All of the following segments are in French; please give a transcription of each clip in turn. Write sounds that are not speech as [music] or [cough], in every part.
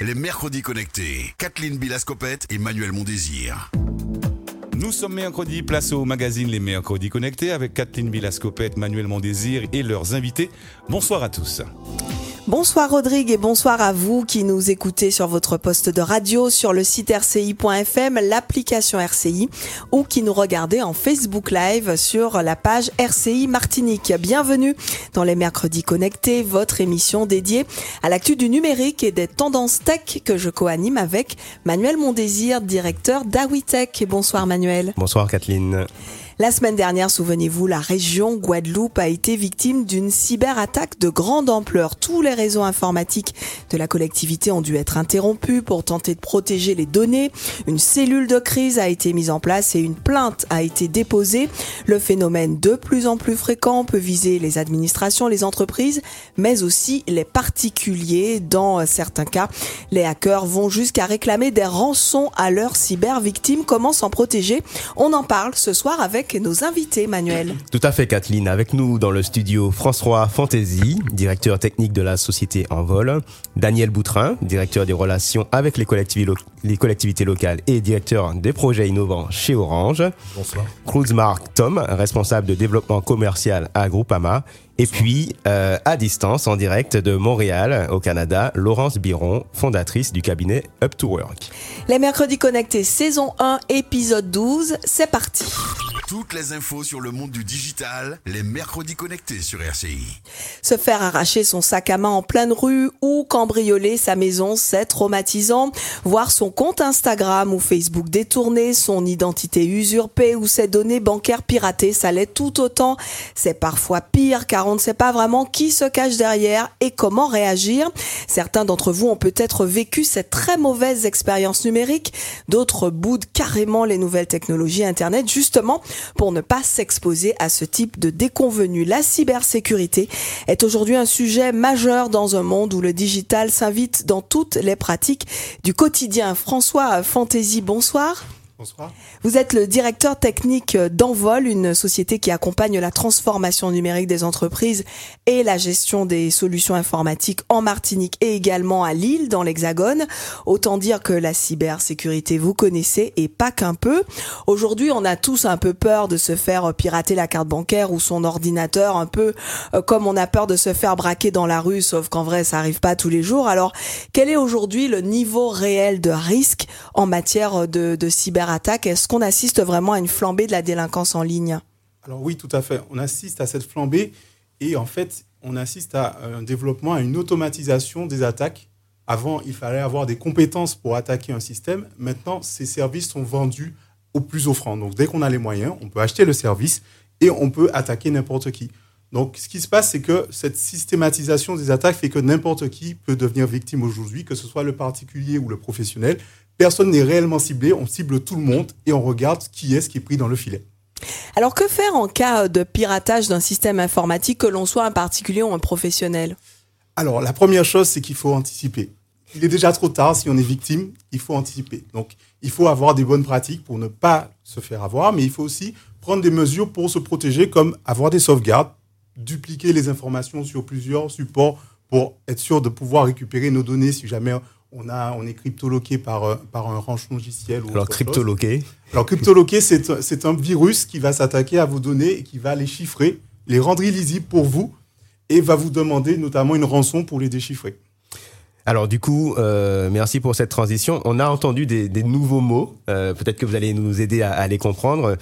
les mercredis connectés. Kathleen Bilascopette et Manuel Mondésir. Nous sommes mercredi, place au magazine Les Mercredis Connectés avec Kathleen Bilascopette, Manuel Mondésir et leurs invités. Bonsoir à tous. Bonsoir Rodrigue et bonsoir à vous qui nous écoutez sur votre poste de radio, sur le site rci.fm, l'application RCI ou qui nous regardez en Facebook Live sur la page RCI Martinique. Bienvenue dans les mercredis connectés, votre émission dédiée à l'actu du numérique et des tendances tech que je co-anime avec Manuel Mondésir, directeur d'Awitech. Bonsoir Manuel. Bonsoir Kathleen. La semaine dernière, souvenez-vous, la région Guadeloupe a été victime d'une cyberattaque de grande ampleur. Tous les réseaux informatiques de la collectivité ont dû être interrompus pour tenter de protéger les données. Une cellule de crise a été mise en place et une plainte a été déposée. Le phénomène de plus en plus fréquent peut viser les administrations, les entreprises, mais aussi les particuliers. Dans certains cas, les hackers vont jusqu'à réclamer des rançons à leurs cyber-victimes. Comment s'en protéger? On en parle ce soir avec nos invités, Manuel. Tout à fait, Kathleen. Avec nous dans le studio François Fantasy, directeur technique de la société Envol, Daniel Boutrin, directeur des relations avec les collectivités, les collectivités locales et directeur des projets innovants chez Orange. Bonsoir. Marc Tom, responsable de développement commercial à Groupama. Et puis, euh, à distance, en direct de Montréal, au Canada, Laurence Biron, fondatrice du cabinet Up to Work. Les mercredis connectés, saison 1, épisode 12, c'est parti. Toutes les infos sur le monde du digital, les mercredis connectés sur RCI. Se faire arracher son sac à main en pleine rue ou cambrioler sa maison, c'est traumatisant. Voir son compte Instagram ou Facebook détourné, son identité usurpée ou ses données bancaires piratées, ça l'est tout autant. C'est parfois pire car on ne sait pas vraiment qui se cache derrière et comment réagir. Certains d'entre vous ont peut-être vécu cette très mauvaise expérience numérique, d'autres boudent carrément les nouvelles technologies Internet justement pour ne pas s'exposer à ce type de déconvenu. La cybersécurité est aujourd'hui un sujet majeur dans un monde où le digital s'invite dans toutes les pratiques du quotidien. François Fantasy, bonsoir. Vous êtes le directeur technique d'Envol, une société qui accompagne la transformation numérique des entreprises et la gestion des solutions informatiques en Martinique et également à Lille, dans l'Hexagone. Autant dire que la cybersécurité, vous connaissez et pas qu'un peu. Aujourd'hui, on a tous un peu peur de se faire pirater la carte bancaire ou son ordinateur, un peu euh, comme on a peur de se faire braquer dans la rue, sauf qu'en vrai, ça arrive pas tous les jours. Alors, quel est aujourd'hui le niveau réel de risque en matière de, de cyber est-ce qu'on assiste vraiment à une flambée de la délinquance en ligne? Alors oui, tout à fait. On assiste à cette flambée et en fait, on assiste à un développement, à une automatisation des attaques. Avant, il fallait avoir des compétences pour attaquer un système. Maintenant, ces services sont vendus au plus offrant. Donc dès qu'on a les moyens, on peut acheter le service et on peut attaquer n'importe qui. Donc, ce qui se passe, c'est que cette systématisation des attaques fait que n'importe qui peut devenir victime aujourd'hui, que ce soit le particulier ou le professionnel personne n'est réellement ciblé, on cible tout le monde et on regarde qui est-ce qui est pris dans le filet. Alors que faire en cas de piratage d'un système informatique, que l'on soit un particulier ou un professionnel? Alors la première chose, c'est qu'il faut anticiper. Il est déjà trop tard si on est victime, il faut anticiper. Donc il faut avoir des bonnes pratiques pour ne pas se faire avoir, mais il faut aussi prendre des mesures pour se protéger, comme avoir des sauvegardes, dupliquer les informations sur plusieurs supports pour être sûr de pouvoir récupérer nos données si jamais on, a, on est cryptoloqué par, euh, par un rançon logiciel. Alors, cryptoloqué Alors, cryptoloqué, c'est un virus qui va s'attaquer à vos données et qui va les chiffrer, les rendre illisibles pour vous et va vous demander notamment une rançon pour les déchiffrer. Alors du coup, euh, merci pour cette transition. On a entendu des, nouveaux mots. Euh, peut-être que vous allez nous aider à, les comprendre.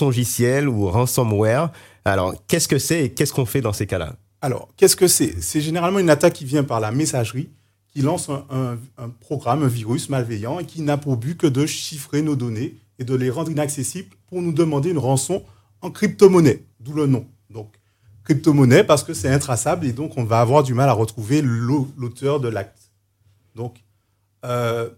logiciel ou ransomware. Alors qu'est-ce que c'est et qu'est-ce qu'on fait dans ces cas-là? Alors qu'est-ce que c'est? C'est généralement une attaque qui vient par la messagerie qui lance un, programme, un virus malveillant et qui n'a pour but que de chiffrer nos données et de les rendre inaccessibles pour nous demander une rançon en crypto-monnaie, d'où le nom. Donc, crypto-monnaie parce que c'est intraçable et donc on va avoir du mal à retrouver l'auteur de l'acte. Donc, euh,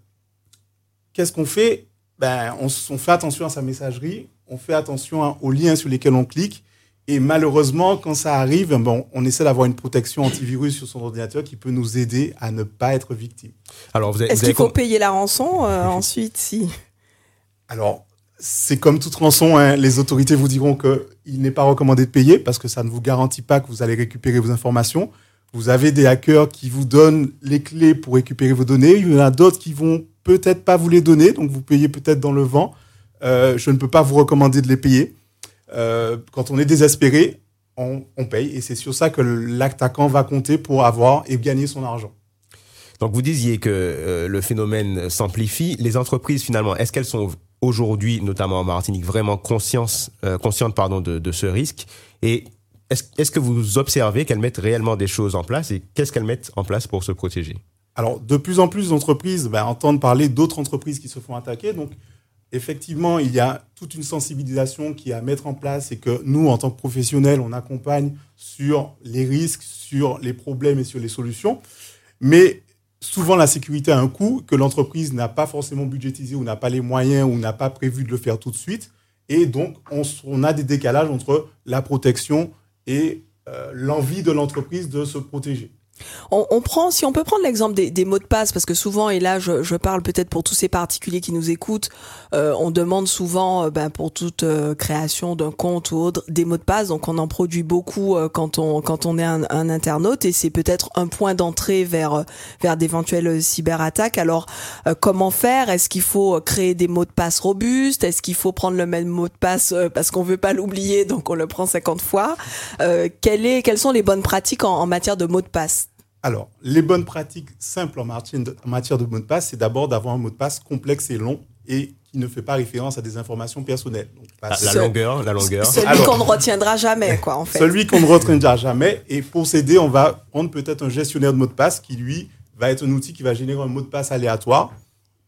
qu'est-ce qu'on fait? Ben, on, on, fait attention à sa messagerie, on fait attention aux liens sur lesquels on clique et malheureusement, quand ça arrive, bon, on essaie d'avoir une protection antivirus sur son ordinateur qui peut nous aider à ne pas être victime. Alors, est-ce qu'il faut payer la rançon euh, [laughs] ensuite, si? Alors, c'est comme toute rançon, hein, les autorités vous diront qu'il n'est pas recommandé de payer parce que ça ne vous garantit pas que vous allez récupérer vos informations. Vous avez des hackers qui vous donnent les clés pour récupérer vos données. Il y en a d'autres qui vont peut-être pas vous les donner, donc vous payez peut-être dans le vent. Euh, je ne peux pas vous recommander de les payer. Euh, quand on est désespéré, on, on paye et c'est sur ça que l'attaquant va compter pour avoir et gagner son argent. Donc vous disiez que euh, le phénomène s'amplifie. Les entreprises finalement, est-ce qu'elles sont aujourd'hui, notamment en Martinique, vraiment conscience, euh, conscientes pardon, de, de, ce risque? Et est-ce est que vous observez qu'elles mettent réellement des choses en place? Et qu'est-ce qu'elles mettent en place pour se protéger? Alors de plus en plus d'entreprises ben, entendent parler d'autres entreprises qui se font attaquer. Donc effectivement, il y a toute une sensibilisation qui est à mettre en place et que nous, en tant que professionnels, on accompagne sur les risques, sur les problèmes et sur les solutions. Mais souvent la sécurité a un coût que l'entreprise n'a pas forcément budgétisé ou n'a pas les moyens ou n'a pas prévu de le faire tout de suite. Et donc, on, a des décalages entre la protection et euh, l'envie de l'entreprise de se protéger. On, on, prend, si on peut prendre l'exemple des, des, mots de passe, parce que souvent, et là je, je parle peut-être pour tous ces particuliers qui nous écoutent, euh, on demande souvent euh, ben, pour toute euh, création d'un compte ou autre des mots de passe, donc on en produit beaucoup euh, quand on quand on est un, un internaute, et c'est peut-être un point d'entrée vers vers d'éventuelles cyberattaques. Alors comment faire? Est-ce qu'il faut créer des mots de passe robustes? Est-ce qu'il faut prendre le même mot de passe parce qu'on veut pas l'oublier, donc on le prend 50 fois? Est, Quelles sont les bonnes pratiques en, en matière de mots de passe? Alors, les bonnes pratiques simples en matière de, en matière de mot de passe, c'est d'abord d'avoir un mot de passe complexe et long et qui ne fait pas référence à des informations personnelles. Donc, la, la longueur, la longueur. Celui qu'on ne retiendra jamais, quoi, en fait. Celui qu'on ne retiendra jamais. Et pour s'aider, on va prendre peut-être un gestionnaire de mot de passe qui, lui, va être un outil qui va générer un mot de passe aléatoire,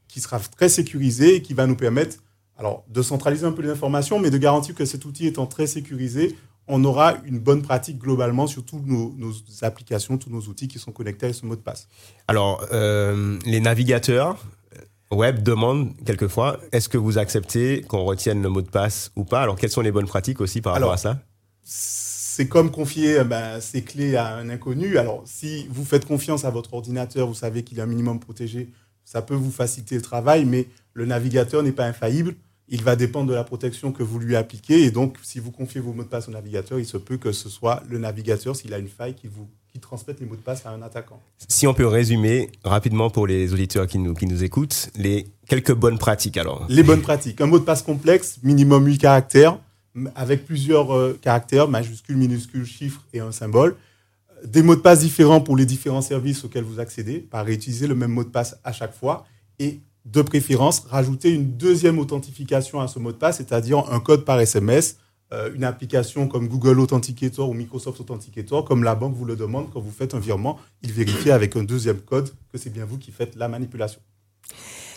qui sera très sécurisé et qui va nous permettre, alors, de centraliser un peu les informations, mais de garantir que cet outil étant très sécurisé, on aura une bonne pratique globalement sur toutes nos, nos, applications, tous nos outils qui sont connectés à ce mot de passe. Alors, euh, les navigateurs web demandent quelquefois, est-ce que vous acceptez qu'on retienne le mot de passe ou pas? Alors, quelles sont les bonnes pratiques aussi par rapport Alors, à ça? c'est comme confier ben, ses clés à un inconnu. Alors, si vous faites confiance à votre ordinateur, vous savez qu'il est un minimum protégé, ça peut vous faciliter le travail, mais le navigateur n'est pas infaillible il va dépendre de la protection que vous lui appliquez. Et donc, si vous confiez vos mots de passe au navigateur, il se peut que ce soit le navigateur, s'il a une faille, qui vous qui transmette les mots de passe à un attaquant. Si on peut résumer rapidement pour les auditeurs qui nous, qui nous écoutent, les quelques bonnes pratiques alors. Les bonnes pratiques. Un mot de passe complexe, minimum 8 caractères, avec plusieurs euh, caractères, majuscules, minuscules, chiffres et un symbole. Des mots de passe différents pour les différents services auxquels vous accédez, pas réutiliser le même mot de passe à chaque fois. Et de préférence, rajouter une deuxième authentification à ce mot de passe, c'est-à-dire un code par SMS, euh, une application comme Google Authenticator ou Microsoft Authenticator, comme la banque vous le demande quand vous faites un virement, il vérifie avec un deuxième code que c'est bien vous qui faites la manipulation.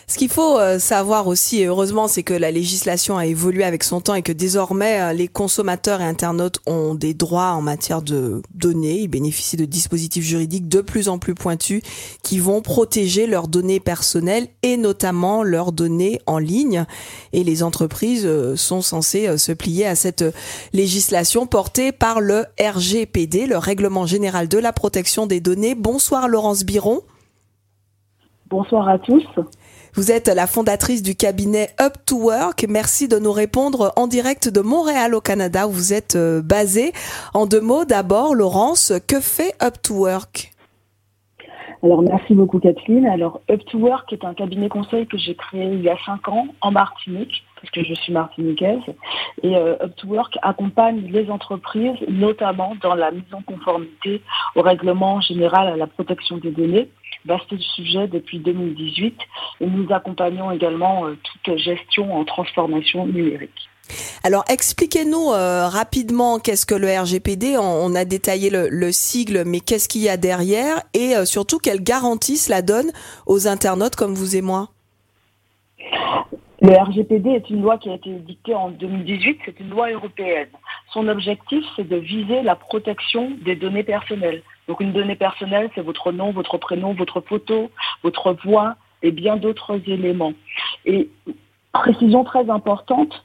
Ce qu'il faut euh, savoir aussi, heureusement, c'est que la législation a évolué avec son temps et que désormais euh, les consommateurs et internautes ont des droits en matière de données. Ils bénéficient de dispositifs juridiques de plus en plus pointus qui vont protéger leurs données personnelles et notamment leurs données en ligne. Et les entreprises euh, sont censées se plier à cette législation portée par le RGPD, le Règlement général de la protection des données. Bonsoir Laurence Biron. Bonsoir à tous. Vous êtes la fondatrice du cabinet Up to Work. Merci de nous répondre en direct de Montréal au Canada où vous êtes basée. En deux mots, d'abord, Laurence, que fait Up to Work? Alors merci beaucoup Kathleen. Alors Up to Work est un cabinet conseil que j'ai créé il y a cinq ans en Martinique parce que je suis martiniquaise et euh, Up to Work accompagne les entreprises notamment dans la mise en conformité au règlement général à la protection des données vaste sujet depuis 2018 et nous accompagnons également euh, toute gestion en transformation numérique. Alors expliquez-nous euh, rapidement qu'est-ce que le RGPD, on, on a détaillé le, le, sigle, mais qu'est-ce qu'il y a derrière et euh, surtout quelle garantie cela donne aux internautes comme vous et moi? Le RGPD est une loi qui a été dictée en 2018, c'est une loi européenne. Son objectif, c'est de viser la protection des données personnelles. Donc une donnée personnelle, c'est votre nom, votre prénom, votre photo, votre voix et bien d'autres éléments. Et précision très importante,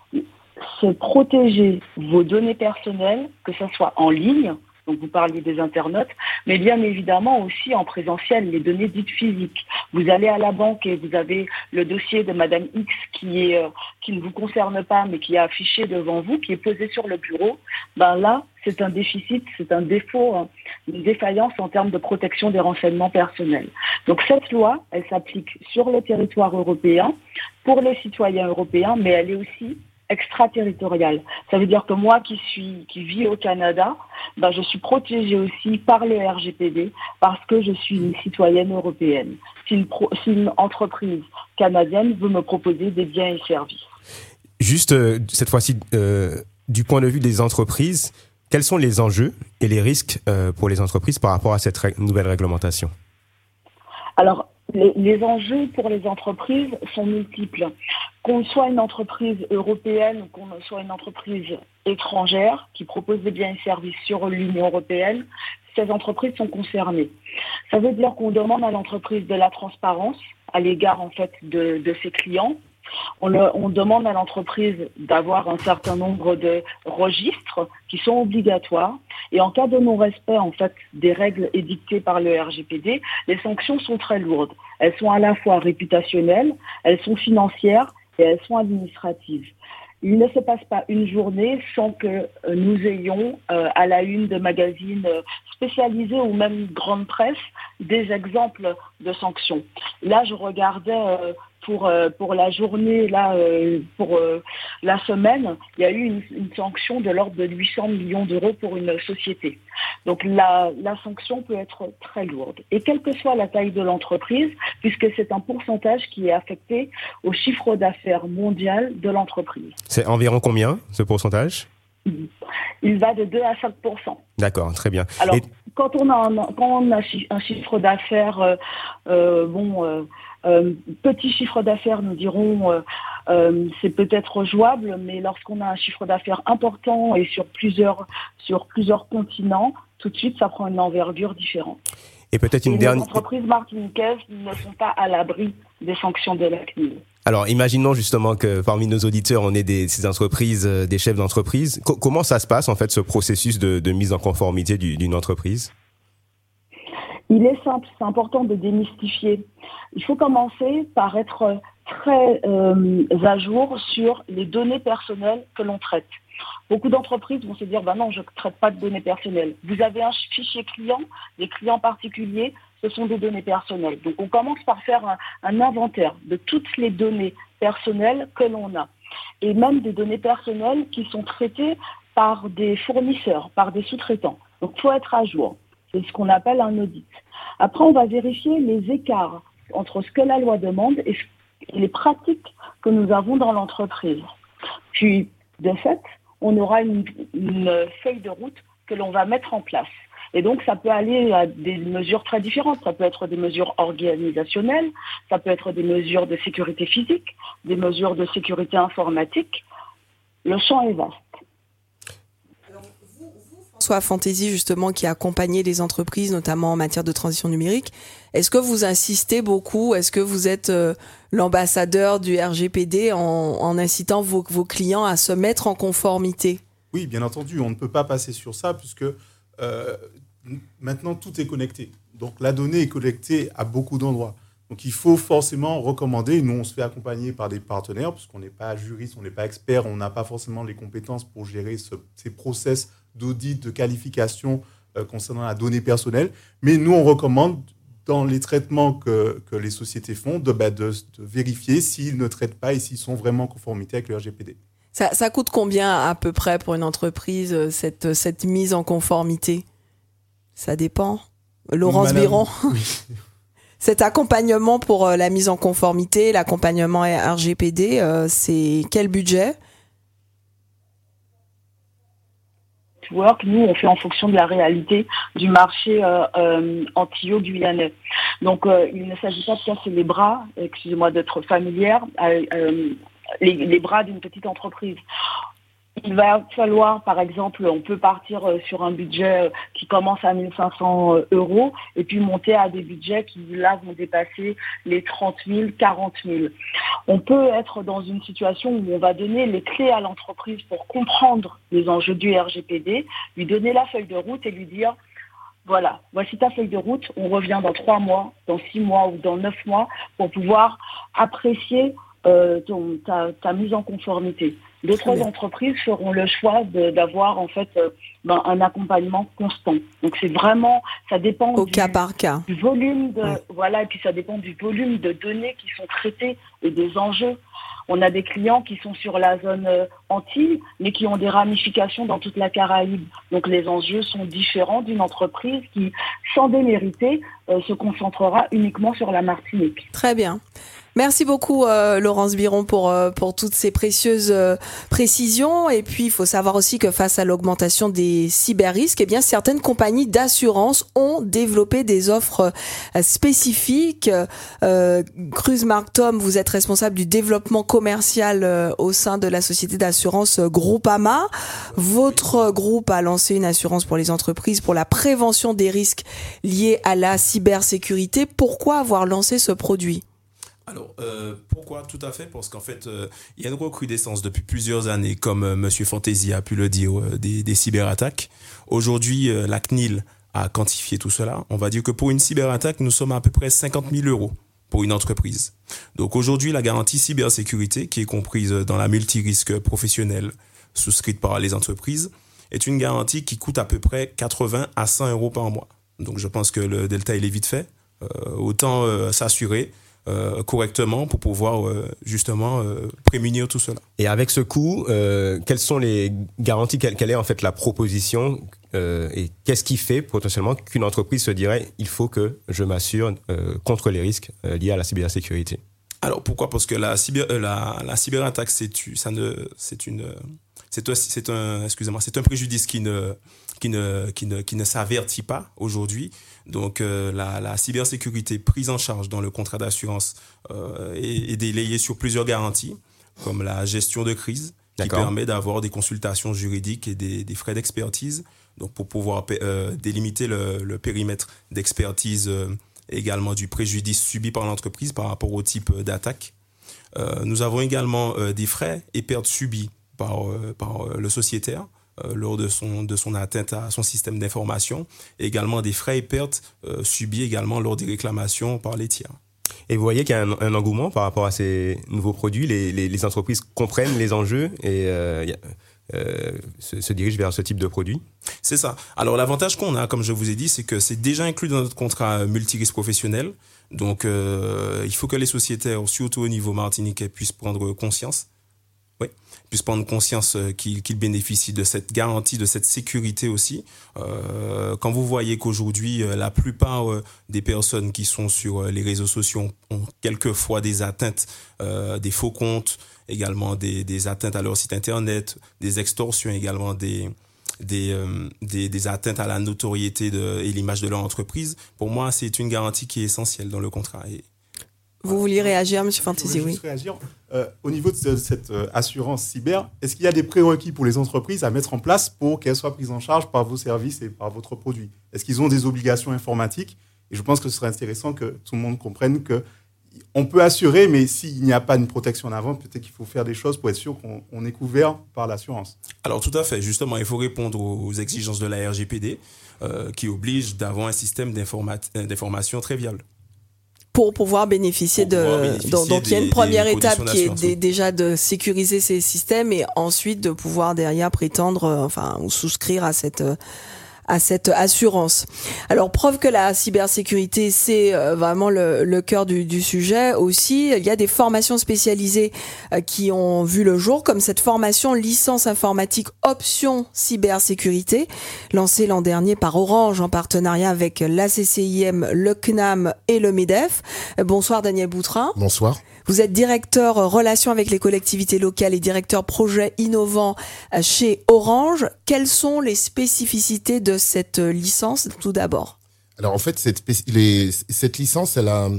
c'est protéger vos données personnelles, que ce soit en ligne, donc vous parliez des internautes, mais bien évidemment aussi en présentiel, les données dites physiques. Vous allez à la banque et vous avez le dossier de Madame X qui euh, qui ne vous concerne pas, mais qui est affiché devant vous, qui est posé sur le bureau. ben là, c'est un déficit, c'est un défaut, hein, une défaillance en termes de protection des renseignements personnels. Donc cette loi, elle s'applique sur le territoire européen pour les citoyens européens, mais elle est aussi extraterritoriale. Ça veut dire que moi qui suis qui vis au Canada, ben, je suis protégée aussi par le RGPD parce que je suis une citoyenne européenne. Si une, si une entreprise canadienne veut me proposer des biens et services. Juste euh, cette fois-ci, euh, du point de vue des entreprises, quels sont les enjeux et les risques euh, pour les entreprises par rapport à cette nouvelle réglementation? Alors, les, enjeux pour les entreprises sont multiples. Qu'on soit une entreprise européenne ou qu'on soit une entreprise étrangère qui propose des biens et services sur l'Union européenne, ces entreprises sont concernées. Ça veut dire qu'on demande à l'entreprise de la transparence à l'égard en fait de, de ses clients, on, demande à l'entreprise d'avoir un certain nombre de registres qui sont obligatoires. Et en cas de non-respect, en fait, des règles édictées par le RGPD, les sanctions sont très lourdes. Elles sont à la fois réputationnelles, elles sont financières et elles sont administratives. Il ne se passe pas une journée sans que euh, nous ayons euh, à la une de magazines euh, spécialisés ou même grande presse des exemples de sanctions. Là, je regardais pour, euh, pour la journée, là, euh, pour euh, la semaine, il y a eu une, sanction de l'ordre de 800 millions d'euros pour une société. Donc la, la sanction peut être très lourde. Et quelle que soit la taille de l'entreprise, puisque c'est un pourcentage qui est affecté au chiffre d'affaires mondial de l'entreprise. C'est environ combien ce pourcentage? Il va de 2 à 5 D'accord, très bien. Alors, quand, on a un, quand on a un chiffre d'affaires, bon, euh, petit chiffre d'affaires, nous dirons, euh, euh, c'est peut-être jouable, mais lorsqu'on a un chiffre d'affaires important et sur plusieurs, sur plusieurs continents, tout de suite, ça prend une envergure différente. Et peut-être une dernière. Les entreprises martiniquaises ne sont pas à l'abri des sanctions de la CNIL. Alors, imaginons justement que parmi nos auditeurs, on ait des, ces entreprises, des chefs d'entreprise. comment ça se passe, en fait, ce processus de, de mise en conformité d'une entreprise? Il est simple, c'est important de démystifier. Il faut commencer par être très euh, à jour sur les données personnelles que l'on traite. Beaucoup d'entreprises vont se dire, bah non, je ne traite pas de données personnelles. Vous avez un fichier client, des clients particuliers, ce sont des données personnelles. Donc on commence par faire un inventaire de toutes les données personnelles que l'on a. Et même des données personnelles qui sont traitées par des fournisseurs, par des sous-traitants. Donc il faut être à jour. C'est ce qu'on appelle un audit. Après, on va vérifier les écarts entre ce que la loi demande et les pratiques que nous avons dans l'entreprise. Puis, de fait, on aura une, feuille de route que l'on va mettre en place. Et donc, ça peut aller à des mesures très différentes. Ça peut être des mesures organisationnelles, ça peut être des mesures de sécurité physique, des mesures de sécurité informatique. Le champ est vaste. Soit Fantasy justement qui accompagnait les entreprises, notamment en matière de transition numérique. Est-ce que vous insistez beaucoup? Est-ce que vous êtes euh, l'ambassadeur du RGPD en, incitant vos, clients à se mettre en conformité? Oui, bien entendu, on ne peut pas passer sur ça puisque euh, maintenant tout est connecté. Donc la donnée est collectée à beaucoup d'endroits. Donc il faut forcément recommander, nous on se fait accompagner par des partenaires, puisqu'on n'est pas juriste, on n'est pas expert, on n'a pas forcément les compétences pour gérer ces process d'audit, de qualification euh, concernant la donnée personnelle. Mais nous, on recommande dans les traitements que, que les sociétés font de, bah, de, vérifier s'ils ne traitent pas et s'ils sont vraiment en conformité avec le RGPD. Ça, ça, coûte combien à peu près pour une entreprise, euh, cette, cette mise en conformité? Ça dépend. Laurence Biron [laughs] [laughs] Cet accompagnement pour euh, la mise en conformité, l'accompagnement RGPD, c'est quel budget? Nous, on fait en fonction de la réalité du marché euh, euh, antillo-guyanais. Donc, euh, il ne s'agit pas de casser les bras, excusez-moi d'être familière, les, bras d'une petite entreprise. Il va falloir, par exemple, on peut partir sur un budget qui commence à 1500 euros et puis monter à des budgets qui, là, vont dépasser les 30 000, 40 000. On peut être dans une situation où on va donner les clés à l'entreprise pour comprendre les enjeux du RGPD, lui donner la feuille de route et lui dire voilà, voici ta feuille de route, on revient dans trois mois, dans six mois ou dans neuf mois pour pouvoir apprécier euh, ta, mise en conformité. D'autres entreprises feront le choix d'avoir en fait euh, ben, un accompagnement constant. Donc c'est vraiment, ça dépend au cas par cas du volume de voilà et puis ça dépend du volume de données qui sont traitées et des enjeux. On a des clients qui sont sur la zone euh, Antilles, mais qui ont des ramifications dans toute la Caraïbe. Donc les enjeux sont différents d'une entreprise qui, sans démériter, euh, se concentrera uniquement sur la Martinique. Très bien. Merci beaucoup euh, Laurence Biron pour euh, pour toutes ces précieuses euh, précisions. Et puis il faut savoir aussi que face à l'augmentation des cyberrisques eh bien certaines compagnies d'assurance ont développé des offres spécifiques. Cruz Mark Tom vous êtes responsable du développement commercial au sein de la société d'assurance Groupama. Votre groupe a lancé une assurance pour les entreprises pour la prévention des risques liés à la cybersécurité. Pourquoi avoir lancé ce produit? Alors, euh, pourquoi Tout à fait, parce qu'en fait, euh, il y a une recrudescence depuis plusieurs années, comme euh, Monsieur Fantasy a pu le dire, des, des, cyberattaques. Aujourd'hui, la CNIL a quantifié tout cela. On va dire que pour une cyberattaque, nous sommes à, à peu près 50 000 euros pour une entreprise. Donc aujourd'hui, la garantie cybersécurité, qui est comprise dans la multirisque professionnelle souscrite par les entreprises, est une garantie qui coûte à peu près 80 à 100 euros par mois. Donc je pense que le delta, il est vite fait. autant s'assurer euh, correctement pour pouvoir euh, justement euh, prémunir tout cela. Et avec ce coût, quelles sont les garanties? Quelle, est en fait la proposition? Et qu'est-ce qui fait potentiellement qu'une entreprise se dirait il faut que je m'assure contre les risques liés à la cybersécurité? Alors pourquoi? Parce que la, cyber, la, la cyberattaque, c'est ça ne, c'est une, c'est un, excusez-moi, c'est un préjudice qui ne, qui ne, qui ne, qui ne s'avertit pas aujourd'hui. Donc euh, la, la, cybersécurité prise en charge dans le contrat d'assurance euh, est, est, délayée sur plusieurs garanties, comme la gestion de crise, qui permet d'avoir des consultations juridiques et des, des frais d'expertise, donc pour pouvoir euh, délimiter le, le périmètre d'expertise euh, également du préjudice subi par l'entreprise par rapport au type d'attaque. Euh, nous avons également des frais et pertes subies par, par le sociétaire euh, lors de son, de son atteinte à son système d'information, et également des frais et pertes euh, subis également lors des réclamations par les tiers. Et vous voyez qu'il y a un, engouement par rapport à ces nouveaux produits, les, les, entreprises comprennent les enjeux et euh, se, dirigent vers ce type de produit C'est ça. Alors l'avantage qu'on a, comme je vous ai dit, c'est que c'est déjà inclus dans notre contrat multirisque professionnel. Donc il faut que les sociétaires, surtout au niveau martiniquais, puissent prendre conscience puissent prendre conscience euh, qu'ils bénéficient de cette garantie, de cette sécurité aussi. Euh, quand vous voyez qu'aujourd'hui, euh, la plupart des personnes qui sont sur les réseaux sociaux ont quelquefois des atteintes, des faux comptes, également des, atteintes à leur site internet, des extorsions également, des, des, atteintes à la notoriété et l'image de leur entreprise, pour moi, c'est une garantie qui est essentielle dans le contrat. Vous vouliez réagir, Monsieur Fantasy Oui. réagir. Euh, au niveau de cette euh, assurance cyber, est-ce qu'il y a des prérequis pour les entreprises à mettre en place pour qu'elles soient prises en charge par vos services et par votre produit? Est-ce qu'ils ont des obligations informatiques? Et je pense que ce serait intéressant que tout le monde comprenne que on peut assurer, mais s'il n'y a pas une protection en avant, peut-être qu'il faut faire des choses pour être sûr qu'on est couvert par l'assurance. Alors tout à fait. Justement, il faut répondre aux exigences de la RGPD euh, qui oblige d'avoir un système d'information très viable pour pouvoir bénéficier de donc, il y a une première étape qui est déjà de sécuriser ces systèmes et ensuite de pouvoir derrière prétendre euh, enfin ou souscrire à cette euh, à cette assurance. Alors preuve que la cybersécurité c'est euh, vraiment le, le cœur du, du, sujet aussi. Il y a des formations spécialisées euh, qui ont vu le jour, comme cette formation licence informatique option cybersécurité lancée l'an dernier par Orange en partenariat avec la CCIM, le CNAM et le Medef. Euh, bonsoir Daniel Boutrin. Bonsoir. Vous êtes directeur relations avec les collectivités locales et directeur projet innovant chez Orange. Quelles sont les spécificités de cette licence tout d'abord? Alors en fait, cette, licence, elle a,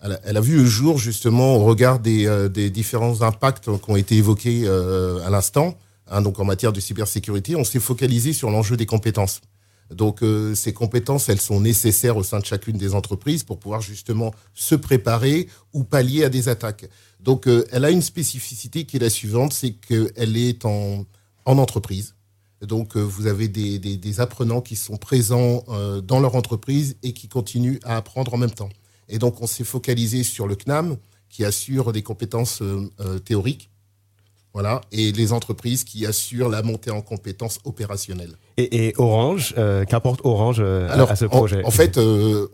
elle a, vu le jour justement au regard des, euh, différents impacts qui ont été évoqués euh, à l'instant. Hein, donc en matière de cybersécurité, on s'est focalisé sur l'enjeu des compétences. Donc euh, ces compétences, elles sont nécessaires au sein de chacune des entreprises pour pouvoir justement se préparer ou pallier à des attaques. Donc euh, elle a une spécificité qui est la suivante, c'est qu'elle est en, en entreprise. Donc euh, vous avez des, des, des, apprenants qui sont présents dans leur entreprise et qui continuent à apprendre en même temps. Et donc on s'est focalisé sur le CNAM qui assure des compétences théoriques Voilà, et les entreprises qui assurent la montée en compétences opérationnelles. Et, Orange, euh, qu'apporte Orange euh, à ce projet En, fait, euh,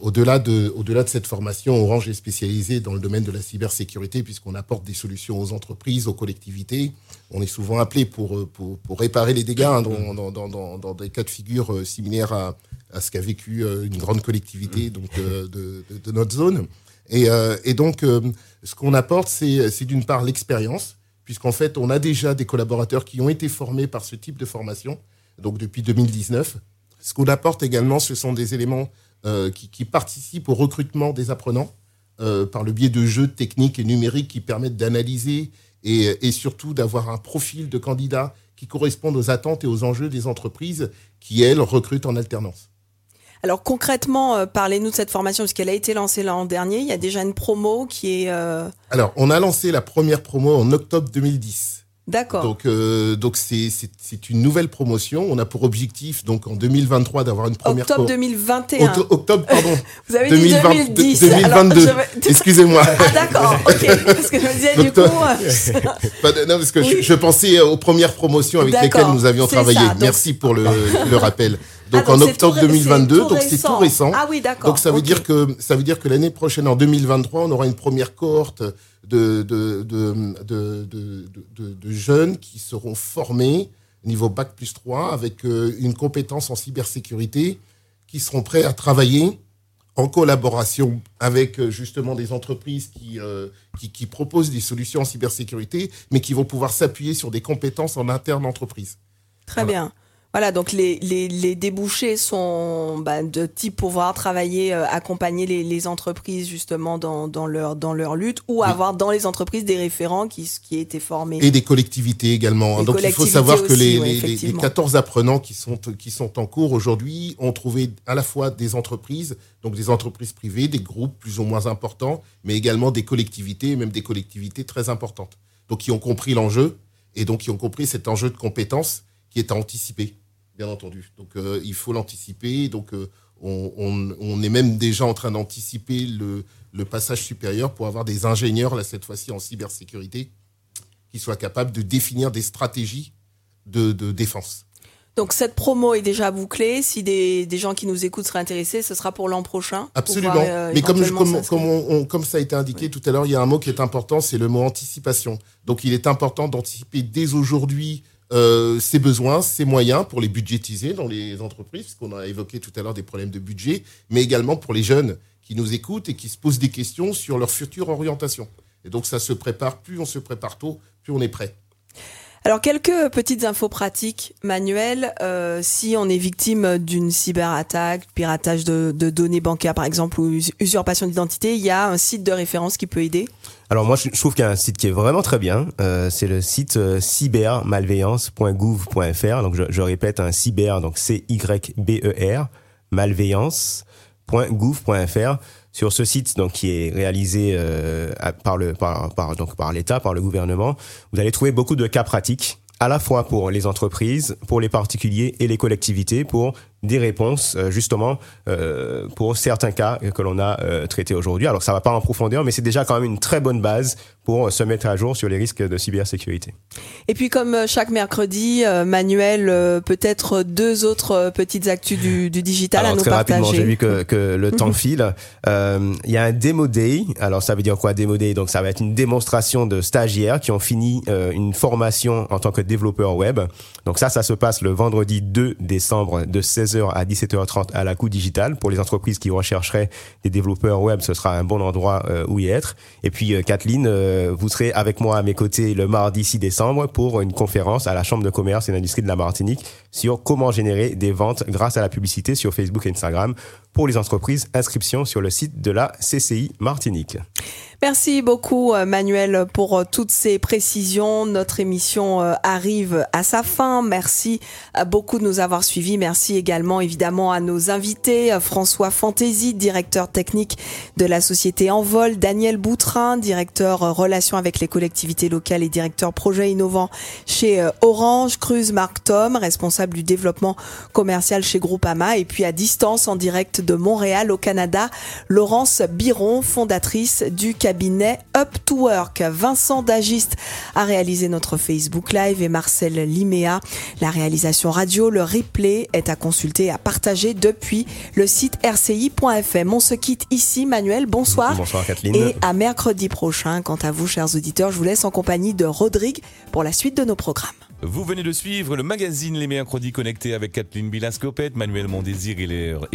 au-delà de, au-delà de cette formation, Orange est spécialisé dans le domaine de la cybersécurité puisqu'on apporte des solutions aux entreprises, aux collectivités. On est souvent appelé pour, pour, pour réparer les dégâts hein, dans, dans, dans, dans, des cas de figure similaires à, à ce qu'a vécu une grande collectivité donc, de, de, de notre zone. Et, et donc, ce qu'on apporte, c'est d'une part l'expérience puisqu'en fait, on a déjà des collaborateurs qui ont été formés par ce type de formation, donc depuis 2019. Ce qu'on apporte également, ce sont des éléments euh, qui, participent au recrutement des apprenants euh, par le biais de jeux techniques et numériques qui permettent d'analyser et, et surtout d'avoir un profil de candidat qui correspond aux attentes et aux enjeux des entreprises qui, elles, recrutent en alternance. Alors concrètement, euh, parlez-nous de cette formation puisqu'elle a été lancée l'an dernier. Il y a déjà une promo qui est. Euh, Alors on a lancé la première promo en octobre 2010. D'accord. Donc, euh, donc c'est, c'est, une nouvelle promotion. On a pour objectif, donc en 2023, d'avoir une première. Octobre 2021. octobre, pardon. [laughs] Vous avez dit 2010. 2022. Excusez-moi. Ah, d'accord. [laughs] Ok. Parce que je me disais, du coup. [laughs] non, parce que je, pensais aux premières promotions avec lesquelles nous avions travaillé. Merci pour le, le rappel. Donc, ah, en octobre 2022, donc c'est tout récent. Ah oui, d'accord. Donc ça veut dire que ça veut dire que l'année prochaine, en 2023, on aura une première cohorte de de, de, de, jeunes qui seront formés niveau bac plus 3 avec euh, une compétence en cybersécurité, qui seront prêts à travailler en collaboration avec euh, justement des entreprises qui, euh, qui, qui, proposent des solutions en cybersécurité, mais qui vont pouvoir s'appuyer sur des compétences en interne entreprise. Très bien. Voilà, donc les, les, les débouchés sont bah, de type pouvoir travailler, euh, accompagner les, les, entreprises justement dans, dans, leur, dans leur lutte ou avoir dans les entreprises des référents qui, qui été formés. Et des collectivités également. Hein. donc il faut savoir que les, les, 14 apprenants qui sont, qui sont en cours aujourd'hui ont trouvé à la fois des entreprises, donc des entreprises privées, des groupes plus ou moins importants, mais également des collectivités, même des collectivités très importantes. Donc qui ont compris l'enjeu et donc qui ont compris cet enjeu de compétences qui est à anticiper bien entendu. Donc euh, il faut l'anticiper. Donc euh, on, est même déjà en train d'anticiper le, passage supérieur pour avoir des ingénieurs, là cette fois-ci en cybersécurité, qui soient capables de définir des stratégies de, défense. Donc cette promo est déjà bouclée. Si des, gens qui nous écoutent seraient intéressés, ce sera pour l'an prochain. Absolument. Euh, Mais comme, comme, comme, ça a été indiqué tout à l'heure, il y a un mot qui est important, c'est le mot anticipation. Donc il est important d'anticiper dès aujourd'hui euh, ses besoins, ses moyens pour les budgétiser dans les entreprises, puisqu'on a évoqué tout à l'heure des problèmes de budget, mais également pour les jeunes qui nous écoutent et qui se posent des questions sur leur future orientation. Et donc ça se prépare, plus on se prépare tôt, plus on est prêt. Alors quelques petites infos pratiques manuelles. Euh, si on est victime d'une cyberattaque, piratage de, de, données bancaires par exemple ou usurpation d'identité, il y a un site de référence qui peut aider? Alors moi je trouve qu'il y a un site qui est vraiment très bien. Euh, c'est le site euh, cybermalveillance.gouv.fr. Donc je, je, répète un cyber donc C Y B E R malveillance.gouv.fr sur ce site donc qui est réalisé euh, par le par, par donc par l'État, par le gouvernement, vous allez trouver beaucoup de cas pratiques à la fois pour les entreprises, pour les particuliers et les collectivités pour des réponses euh, justement euh, pour certains cas que l'on a euh, traités aujourd'hui. Alors ça va pas en profondeur, mais c'est déjà quand même une très bonne base pour se mettre à jour sur les risques de cybersécurité. Et puis comme chaque mercredi, Manuel, peut-être deux autres petites actus du, du digital alors, à nous très partager. rapidement, j'ai vu que, que le [laughs] temps file. Il y a un démo day. Alors ça veut dire quoi démo day? Donc ça va être une démonstration de stagiaires qui ont fini une formation en tant que développeur web. Donc ça, ça se passe le vendredi 2 décembre de 16 à 17h30 à la coup digital. Pour les entreprises qui rechercheraient des développeurs web, ce sera un bon endroit euh, où y être. Et puis, euh, Kathleen, euh, vous serez avec moi à mes côtés le mardi 6 décembre pour une conférence à la Chambre de commerce et d'industrie de la Martinique sur comment générer des ventes grâce à la publicité sur Facebook et Instagram pour les entreprises. Inscription sur le site de la CCI Martinique. Merci beaucoup euh, Manuel pour euh, toutes ces précisions. Notre émission euh, arrive à sa fin. Merci beaucoup de nous avoir suivis. Merci également évidemment à nos invités, François Fantasy, directeur technique de la société Envol, Daniel Boutrin, directeur relations avec les collectivités locales et directeur projet innovant chez Orange, Cruz Marc Tom, responsable du développement commercial chez Groupama et puis à distance en direct de Montréal au Canada, Laurence Biron, fondatrice du cabinet cabinet Up to Work. Vincent Dagiste a réalisé notre Facebook Live et Marcel Liméa. La réalisation radio, le replay est à consulter et à partager depuis le site rci.fm. On se quitte ici. Manuel, bonsoir. Bonsoir Kathleen. Et à mercredi prochain. Quant à vous, chers auditeurs, je vous laisse en compagnie de Rodrigue pour la suite de nos programmes. Vous venez de suivre le magazine Les Mercredis Connectés avec Kathleen Bilascopette, Manuel Mondésir et,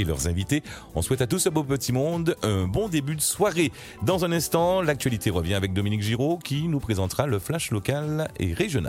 leurs- invités. On souhaite à tous un beau petit monde un bon début de soirée. Dans un instant, l'actualité revient avec Dominique Giraud qui nous présentera le flash local et régional.